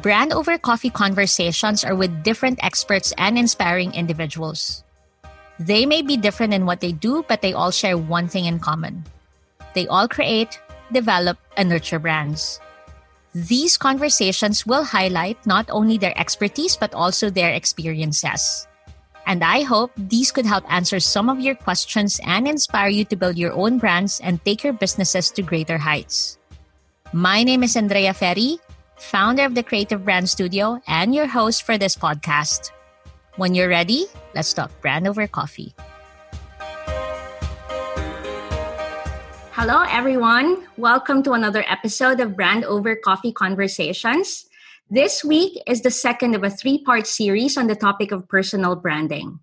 Brand over coffee conversations are with different experts and inspiring individuals. They may be different in what they do, but they all share one thing in common. They all create, develop, and nurture brands. These conversations will highlight not only their expertise, but also their experiences. And I hope these could help answer some of your questions and inspire you to build your own brands and take your businesses to greater heights. My name is Andrea Ferry, founder of the Creative Brand Studio and your host for this podcast. When you're ready, let's talk brand over coffee. Hello, everyone. Welcome to another episode of Brand Over Coffee Conversations. This week is the second of a three part series on the topic of personal branding.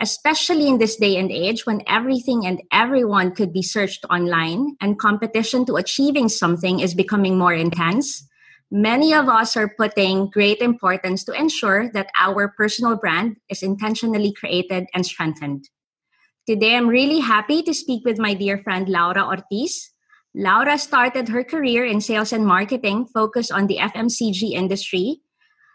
Especially in this day and age when everything and everyone could be searched online and competition to achieving something is becoming more intense, many of us are putting great importance to ensure that our personal brand is intentionally created and strengthened. Today, I'm really happy to speak with my dear friend Laura Ortiz, Laura started her career in sales and marketing focused on the FMCG industry.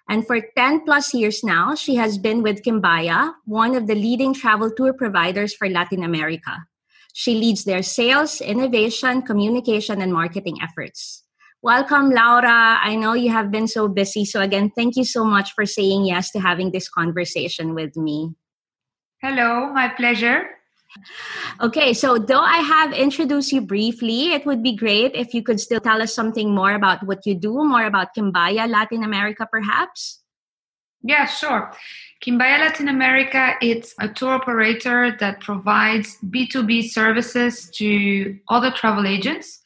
And for 10 plus years now, she has been with Kimbaya, one of the leading travel tour providers for Latin America. She leads their sales, innovation, communication, and marketing efforts. Welcome, Laura. I know you have been so busy. So, again, thank you so much for saying yes to having this conversation with me. Hello, my pleasure. Okay, so though I have introduced you briefly, it would be great if you could still tell us something more about what you do, more about Kimbaya Latin America, perhaps. Yeah, sure. Kimbaya Latin America, it's a tour operator that provides B2B services to other travel agents.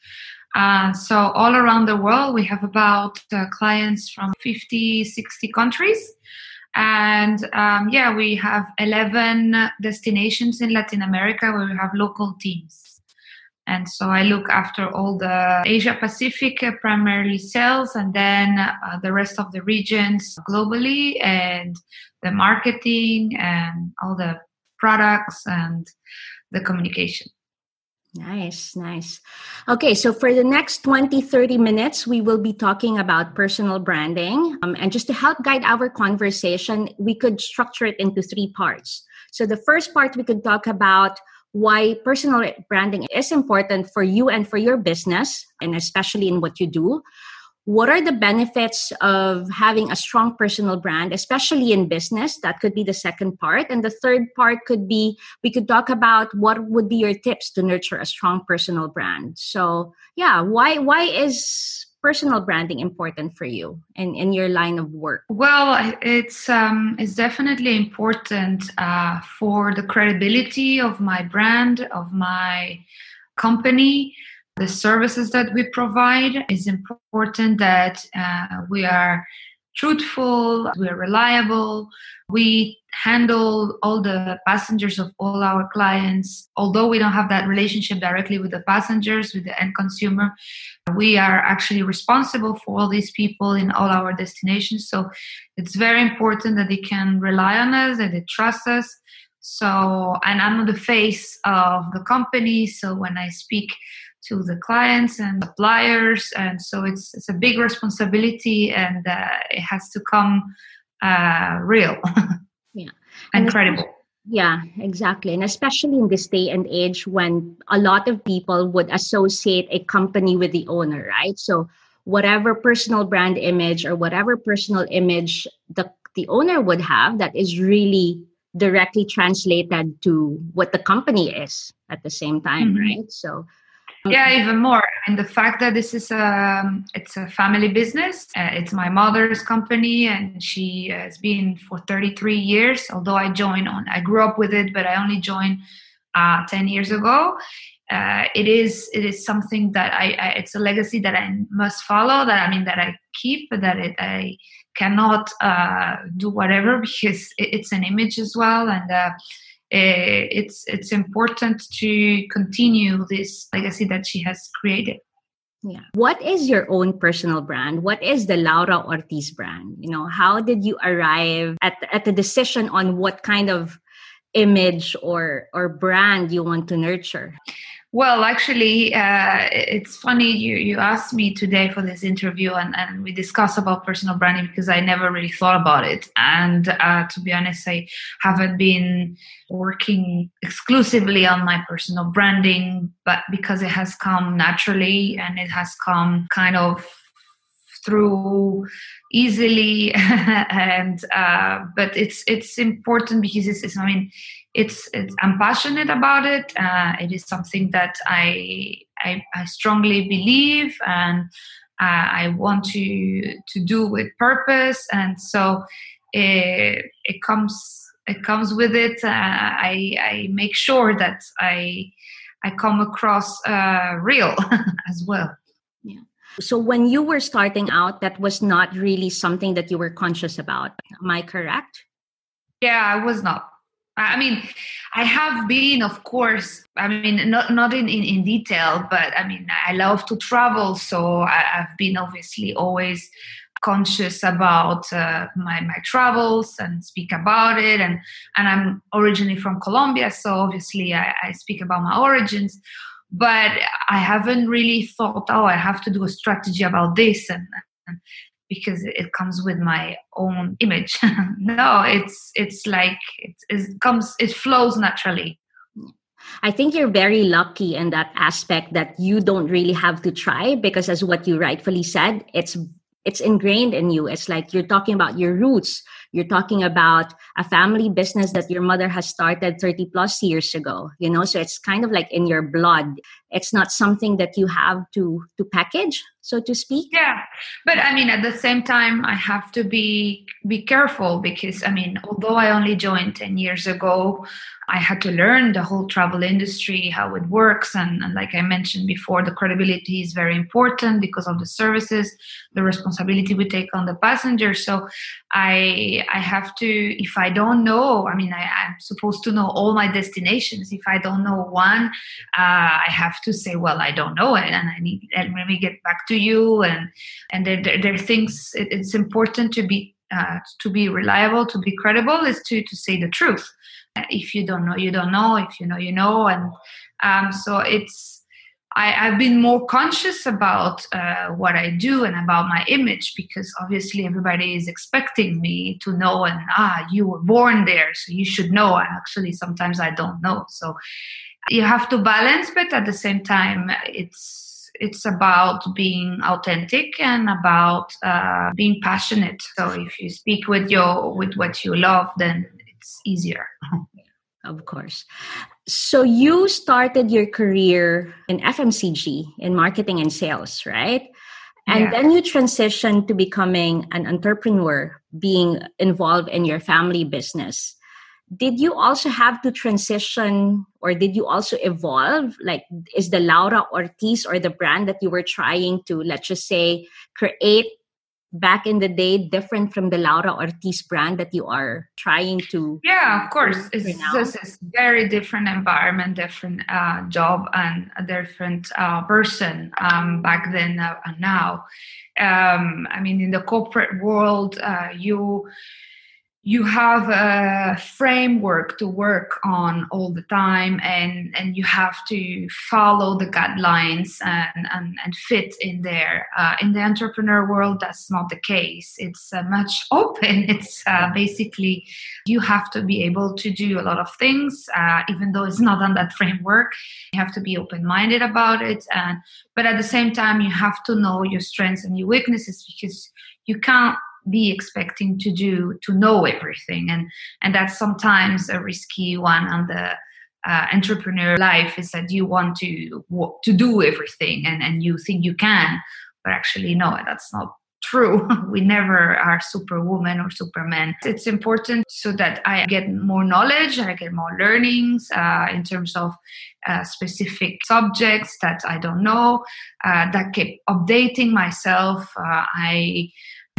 Uh, so all around the world, we have about uh, clients from 50, 60 countries. And um, yeah, we have 11 destinations in Latin America where we have local teams. And so I look after all the Asia Pacific, uh, primarily sales, and then uh, the rest of the regions globally, and the marketing and all the products and the communication. Nice, nice. Okay, so for the next 20, 30 minutes, we will be talking about personal branding. Um, and just to help guide our conversation, we could structure it into three parts. So the first part, we could talk about why personal branding is important for you and for your business, and especially in what you do what are the benefits of having a strong personal brand especially in business? That could be the second part. And the third part could be we could talk about what would be your tips to nurture a strong personal brand. So yeah why why is personal branding important for you in, in your line of work? Well it's um, it's definitely important uh, for the credibility of my brand of my company the services that we provide is important that uh, we are truthful we are reliable we handle all the passengers of all our clients. Although we don't have that relationship directly with the passengers with the end consumer we are actually responsible for all these people in all our destinations. So it's very important that they can rely on us and they trust us so and i'm the face of the company so when i speak to the clients and suppliers and so it's it's a big responsibility and uh, it has to come uh, real. Yeah. Incredible. yeah exactly. And especially in this day and age when a lot of people would associate a company with the owner right? So whatever personal brand image or whatever personal image the the owner would have that is really directly translated to what the company is at the same time mm-hmm. right? So yeah even more. And the fact that this is a it's a family business uh, it's my mother's company and she has been for 33 years although i joined on i grew up with it but i only joined uh, 10 years ago uh, it is it is something that I, I, it's a legacy that I must follow that I mean that I keep that it, I cannot uh, do whatever because it, it's an image as well and uh, uh, it's it's important to continue this legacy that she has created. Yeah. What is your own personal brand? What is the Laura Ortiz brand? You know, how did you arrive at at the decision on what kind of image or or brand you want to nurture? Well, actually, uh, it's funny you, you asked me today for this interview and, and we discuss about personal branding because I never really thought about it. And uh, to be honest, I haven't been working exclusively on my personal branding, but because it has come naturally and it has come kind of through easily and uh, but it's it's important because it's, it's i mean it's, it's i'm passionate about it uh, it is something that I, I, I strongly believe and uh, i want to to do with purpose and so it, it comes it comes with it uh, i i make sure that i i come across uh, real as well yeah so when you were starting out, that was not really something that you were conscious about. Am I correct? Yeah, I was not. I mean, I have been, of course, I mean, not, not in, in, in detail, but I mean, I love to travel. So I, have been obviously always conscious about uh, my, my travels and speak about it. And, and I'm originally from Colombia. So obviously I, I speak about my origins but I haven't really thought, oh, I have to do a strategy about this, and, and because it comes with my own image. no, it's it's like it, it comes, it flows naturally. I think you're very lucky in that aspect that you don't really have to try because, as what you rightfully said, it's it's ingrained in you. It's like you're talking about your roots. You're talking about a family business that your mother has started 30 plus years ago, you know? So it's kind of like in your blood. It's not something that you have to to package, so to speak. Yeah. But I mean at the same time I have to be be careful because I mean, although I only joined 10 years ago, I had to learn the whole travel industry, how it works. And, and, like I mentioned before, the credibility is very important because of the services, the responsibility we take on the passenger. So I I have to, if I don't know, I mean, I, am supposed to know all my destinations. If I don't know one, uh, I have to say, well, I don't know it. And I need, and let me get back to you. And, and there, there, there are things, it, it's important to be uh, to be reliable, to be credible, is to to say the truth if you don't know you don't know if you know you know and um, so it's I, have been more conscious about uh, what I do and about my image because obviously everybody is expecting me to know and ah you were born there so you should know and actually sometimes I don't know so you have to balance but at the same time it's it's about being authentic and about uh, being passionate so if you speak with your with what you love then it's easier. of course. So you started your career in FMCG in marketing and sales, right? And yeah. then you transitioned to becoming an entrepreneur, being involved in your family business. Did you also have to transition or did you also evolve? Like, is the Laura Ortiz or the brand that you were trying to, let's just say, create back in the day different from the Laura Ortiz brand that you are trying to? Yeah, of course. It's this is very different environment, different uh, job, and a different uh, person um, back then uh, and now. Um, I mean, in the corporate world, uh, you you have a framework to work on all the time and and you have to follow the guidelines and and, and fit in there. Uh, in the entrepreneur world that's not the case. It's uh, much open. It's uh, basically you have to be able to do a lot of things uh, even though it's not on that framework. You have to be open-minded about it. And but at the same time you have to know your strengths and your weaknesses because you can't be expecting to do to know everything. And and that's sometimes a risky one on the uh, entrepreneur life is that you want to to do everything and and you think you can but actually no that's not true. We never are superwoman or superman. It's important so that i get more knowledge i get more learnings uh, in terms of uh, specific subjects that i don't know uh, that keep updating myself. Uh, i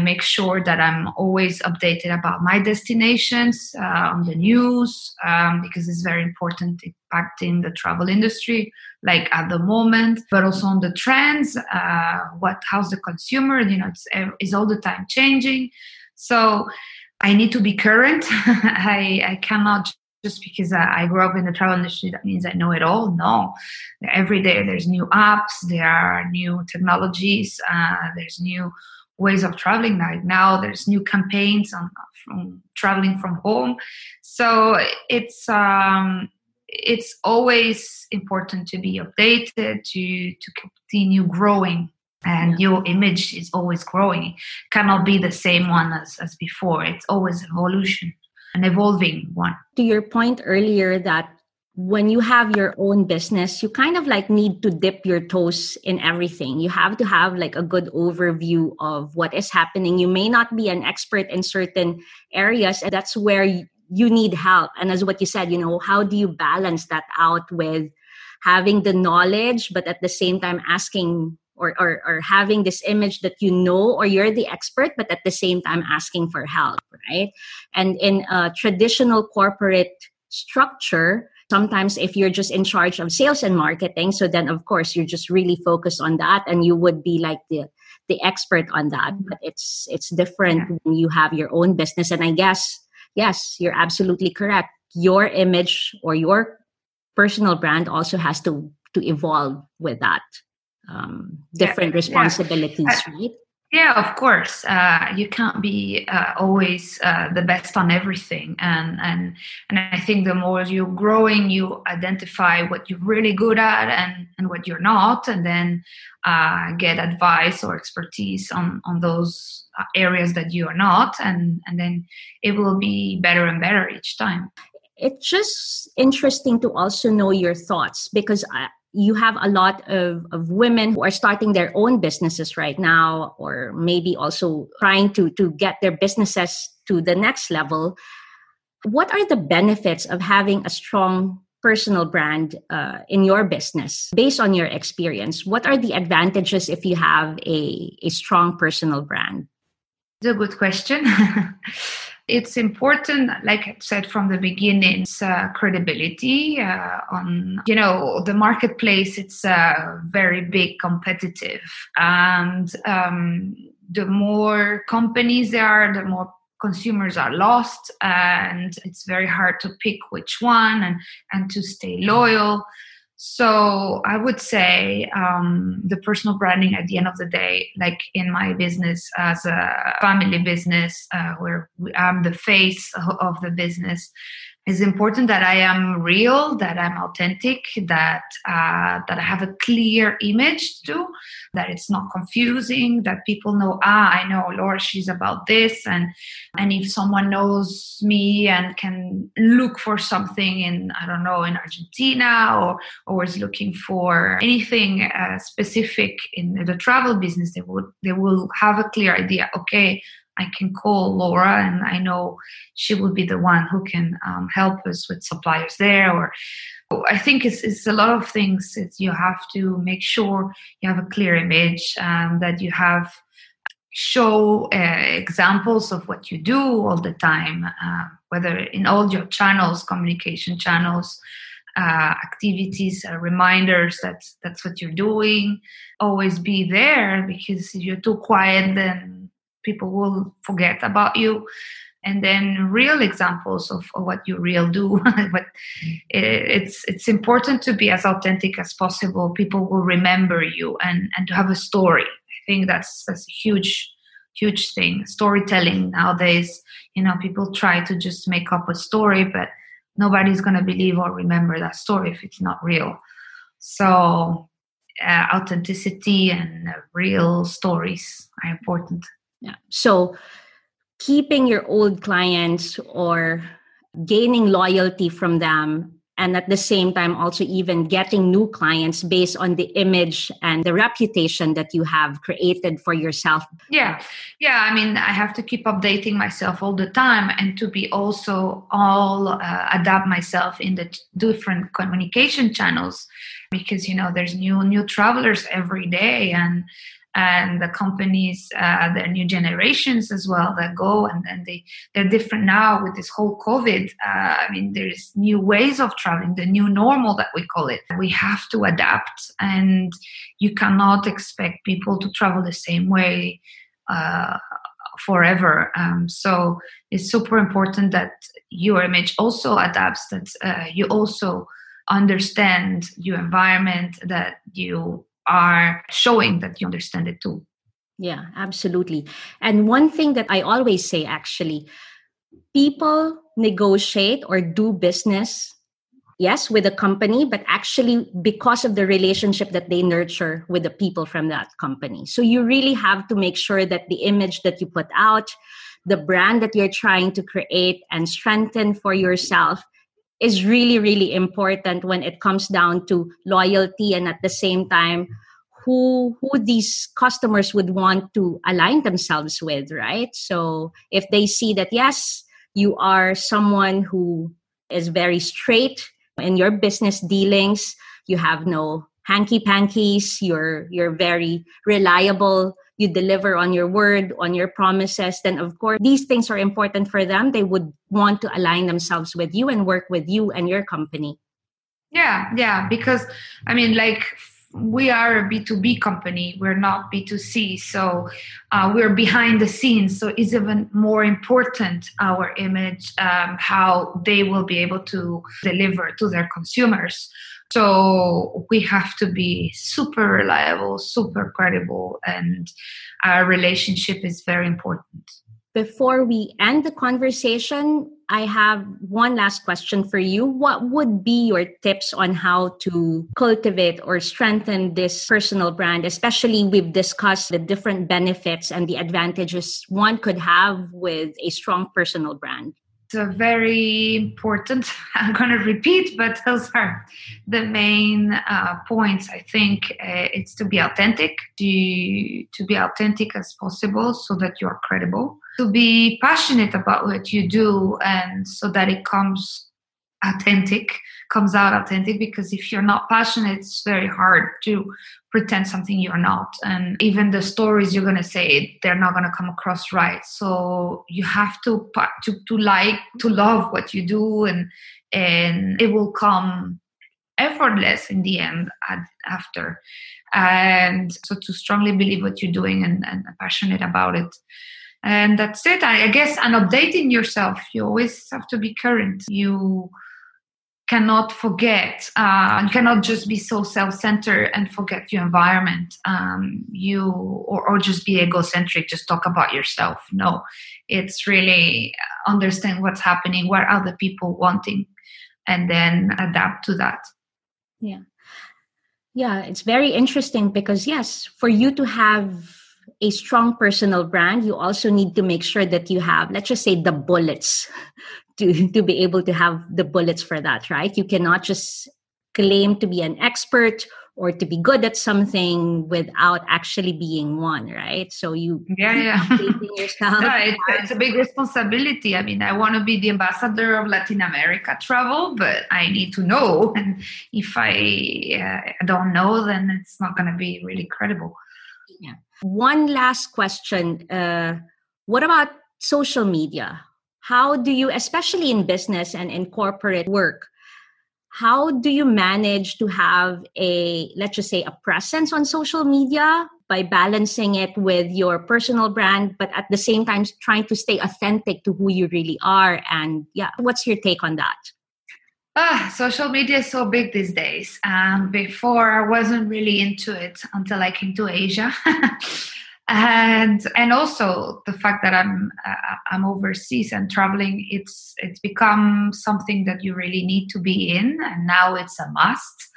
make sure that I'm always updated about my destinations uh, on the news um, because it's very important impacting the travel industry, like at the moment, but also on the trends. Uh, what how's the consumer? You know, it's it's all the time changing. So I need to be current. I I cannot just because I grew up in the travel industry, that means I know it all. No, every day there's new apps, there are new technologies, uh, there's new ways of traveling. Like now, there's new campaigns on from traveling from home. So it's um, it's always important to be updated to to continue growing and yeah. your image is always growing it cannot be the same one as, as before it's always evolution an evolving one to your point earlier that when you have your own business you kind of like need to dip your toes in everything. You have to have like a good overview of what is happening. You may not be an expert in certain areas and that's where you need help. And as what you said you know how do you balance that out with having the knowledge but at the same time asking or, or, or having this image that you know or you're the expert but at the same time asking for help right? And in a traditional corporate structure sometimes if you're just in charge of sales and marketing so then of course you're just really focused on that and you would be like the the expert on that mm-hmm. but it's it's different yeah. when you have your own business and i guess yes you're absolutely correct your image or your personal brand also has to to evolve with that um, different yeah, responsibilities, yeah. right? Yeah, of course. Uh, you can't be uh, always uh, the best on everything, and and and I think the more you're growing, you identify what you're really good at and and what you're not, and then uh, get advice or expertise on on those uh, areas that you are not, and and then it will be better and better each time. It's just interesting to also know your thoughts because I, you have a lot of, of women who are starting their own businesses right now or maybe also trying to to get their businesses to the next level. What are the benefits of having a strong personal brand uh, in your business based on your experience? What are the advantages if you have a, a strong personal brand? It's a good question It's important, like I said from the beginning, it's, uh, credibility uh, on, you know, the marketplace. It's uh, very big, competitive, and um, the more companies there are, the more consumers are lost, and it's very hard to pick which one and and to stay loyal. So I would say um, the personal branding at the end of the day, like in my business as a family business, uh, where I'm the face of the business, it's important that I am real, that I'm authentic, that uh, that I have a clear image too, that it's not confusing, that people know, ah, I know Laura, she's about this, and and if someone knows me and can look for something in I don't know in Argentina or or is looking for anything uh, specific in the travel business, they would they will have a clear idea. Okay, I can call Laura and I know she will be the one who can um, help us with suppliers there. Or I think it's, it's a lot of things that you have to make sure you have a clear image, um, that you have show uh, examples of what you do all the time, uh, whether in all your channels, communication channels. Uh, activities, uh, reminders that that's what you're doing. Always be there because if you're too quiet, then people will forget about you. And then real examples of, of what you real do but it's it's important to be as authentic as possible. People will remember you and and to have a story. I think that's that's a huge huge thing. Storytelling nowadays you know people try to just make up a story but nobody's going to believe or remember that story if it's not real. So uh, authenticity and uh, real stories are important yeah. So keeping your old clients or gaining loyalty from them and at the same time also even getting new clients based on the image and the reputation that you have created for yourself yeah yeah i mean i have to keep updating myself all the time and to be also all uh, adapt myself in the different communication channels because you know there's new new travelers every day and and the companies, uh, the new generations as well that go and, and they they're different now with this whole COVID. Uh, I mean, there's new ways of traveling, the new normal that we call it. We have to adapt, and you cannot expect people to travel the same way. Uh, forever. Um, so it's super important that your image also adapts, that uh, you also understand your environment, that you are showing that you understand it too. Yeah, absolutely. And one thing that I always say actually, people negotiate or do business yes with a company but actually because of the relationship that they nurture with the people from that company so you really have to make sure that the image that you put out the brand that you're trying to create and strengthen for yourself is really really important when it comes down to loyalty and at the same time who who these customers would want to align themselves with right? So if they see that yes you are someone who is very straight in your business dealings you have no hanky pankies you're you're very reliable you deliver on your word on your promises then of course these things are important for them. They would want to align themselves with you and work with you and your company. Yeah yeah because i mean like we are a b2b company. We're not b2c so uh, we're behind the scenes. So it's even more important our image um, how they will be able to deliver to their consumers so we have to be super reliable super credible and our relationship is very important before we end the conversation, I have one last question for you. What would be your tips on how to cultivate or strengthen this personal brand? Especially, we've discussed the different benefits and the advantages one could have with a strong personal brand very important. I'm going to repeat, but those are the main uh, points. I think uh, it's to be authentic, to, to be authentic as possible so that you're credible, to be passionate about what you do, and so that it comes authentic comes out authentic because if you're not passionate it's very hard to pretend something you're not. And even the stories you're going to say they're not going to come across right. So you have to to to like to love what you do and and it will come effortless in the end after. And so to strongly believe what you're doing and, and passionate about it. And that's it. I, I guess and updating yourself. You always have to be current. You cannot forget uh, you cannot just be so self-centered and forget your environment. Um, you or, or just be egocentric just talk about yourself. No it's really understand what's happening what the people wanting and then adapt to that. Yeah. Yeah it's very interesting because yes for you to have a strong personal brand you also need to make sure that you have let's just say the bullets to to be able to have the bullets for that right? You cannot just claim to be an expert or to be good at something without actually being one right? So you yeah yeah. yourself. It's, it's, a big responsibility. I mean i want to be the ambassador of latin america travel but i need to know. And if i uh, don't know then it's not going to be really credible one last question. Uh, what about social media? How do you especially in business and in corporate work how do you manage to have a let's just say a presence on social media by balancing it with your personal brand but at the same time trying to stay authentic to who you really are? And yeah what's your take on that Ah, social media is so big these days. Um, before I wasn't really into it until I came to Asia. and and also the fact that i'm uh, i'm overseas and traveling it's it's become something that you really need to be in and now it's a must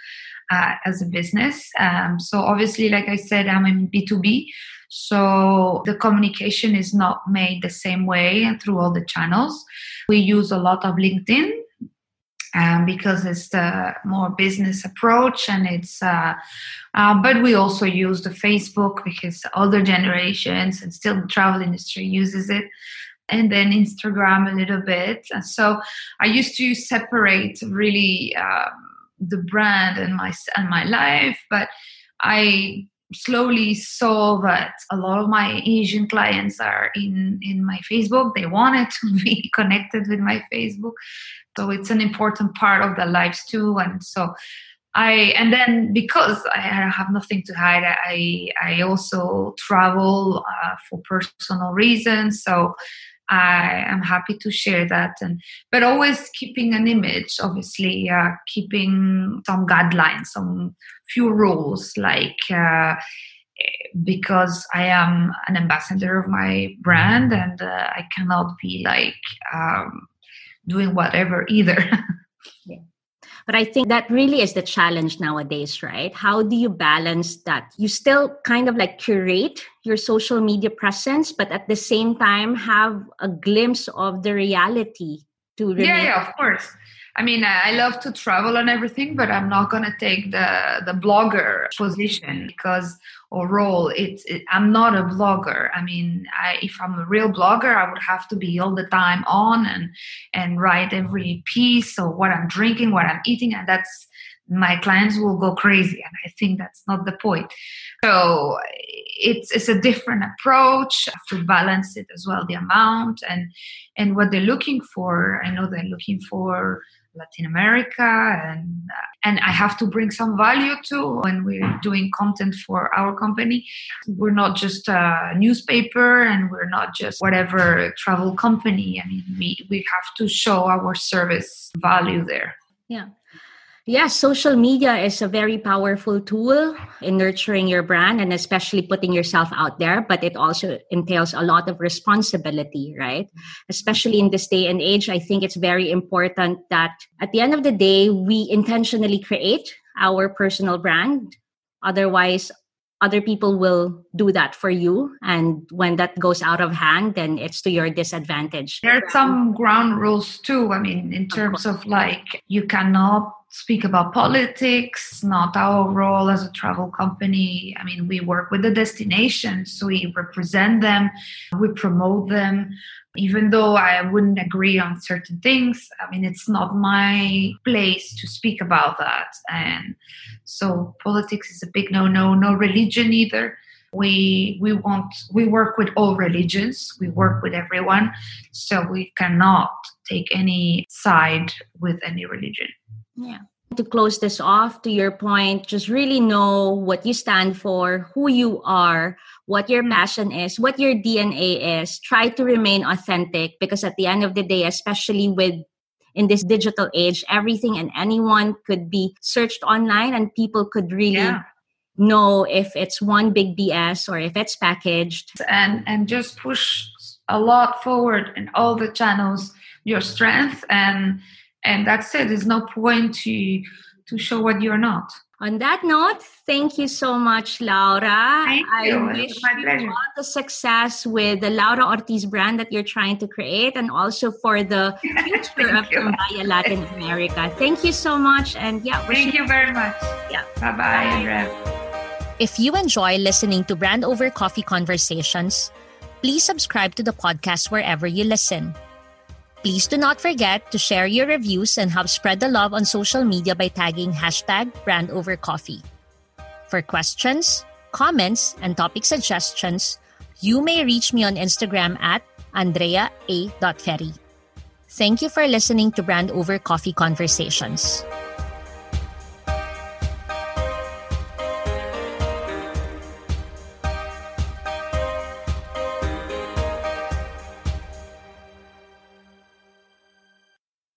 uh, as a business um, so obviously like i said i'm in b2b so the communication is not made the same way through all the channels we use a lot of linkedin um, because it's the more business approach and it's uh, uh, but we also use the facebook because older generations and still the travel industry uses it. And then instagram a little bit. And so i used to separate really um, the brand and my and my life but i slowly saw that a lot of my asian clients are in in my facebook. They wanted to be connected with my facebook. So it's an important part of their lives too. And so I and then because I have nothing to hide, I I also travel uh, for personal reasons. So I am happy to share that, and but always keeping an image. Obviously, uh, keeping some guidelines, some few rules like. Uh, because I am an ambassador of my brand and uh, I cannot be like um, doing whatever either. yeah. But I think that really is the challenge nowadays, right? How do you balance that? You still kind of like curate your social media presence, but at the same time have a glimpse of the reality to remain- yeah, yeah, of course. I mean, I love to travel and everything, but I'm not gonna take the the blogger position because or role. It's it, I'm not a blogger. I mean, I, if I'm a real blogger, I would have to be all the time on and and write every piece of what I'm drinking, what I'm eating, and that's my clients will go crazy and i think that's not the point so it's it's a different approach to balance it as well the amount and and what they're looking for i know they're looking for Latin America, and uh, and I have to bring some value too when we're doing content for our company. We're not just a newspaper, and we're not just whatever travel company. I mean, we we have to show our service value there. Yeah. Yeah, social media is a very powerful tool in nurturing your brand and especially putting yourself out there, but it also entails a lot of responsibility, right? Especially in this day and age, I think it's very important that at the end of the day, we intentionally create our personal brand. Otherwise, other people will do that for you. And when that goes out of hand, then it's to your disadvantage. There are some ground rules too. I mean, in terms of, of like, you cannot speak about politics, not our role as a travel company. I mean, we work with the destinations, we represent them, we promote them. Even though I wouldn't agree on certain things, I mean, it's not my place to speak about that. And so politics is a big no no, no religion either. We we want we work with all religions, we work with everyone, so we cannot take any side with any religion. Yeah. To close this off, to your point, just really know what you stand for, who you are, what your passion is, what your DNA is. Try to remain authentic because at the end of the day, especially with in this digital age, everything and anyone could be searched online and people could really yeah. know if it's one big BS or if it's packaged. And and just push a lot forward in all the channels, your strength and and that's it there's no point to to show what you're not on that note thank you so much laura. Thank i you. wish you all the success with the laura ortiz brand that you're trying to create and also for the future of Kimbaya latin america. Thank you so much and yeah thank you very much. Yeah. Bye-bye Andrea. if you enjoy listening to brand over coffee conversations please subscribe to the podcast wherever you listen Please do not forget to share your reviews and help spread the love on social media by tagging hashtag brandovercoffee. For questions, comments, and topic suggestions, you may reach me on Instagram at andrea.a.ferry. Thank you for listening to Brand Over Coffee Conversations.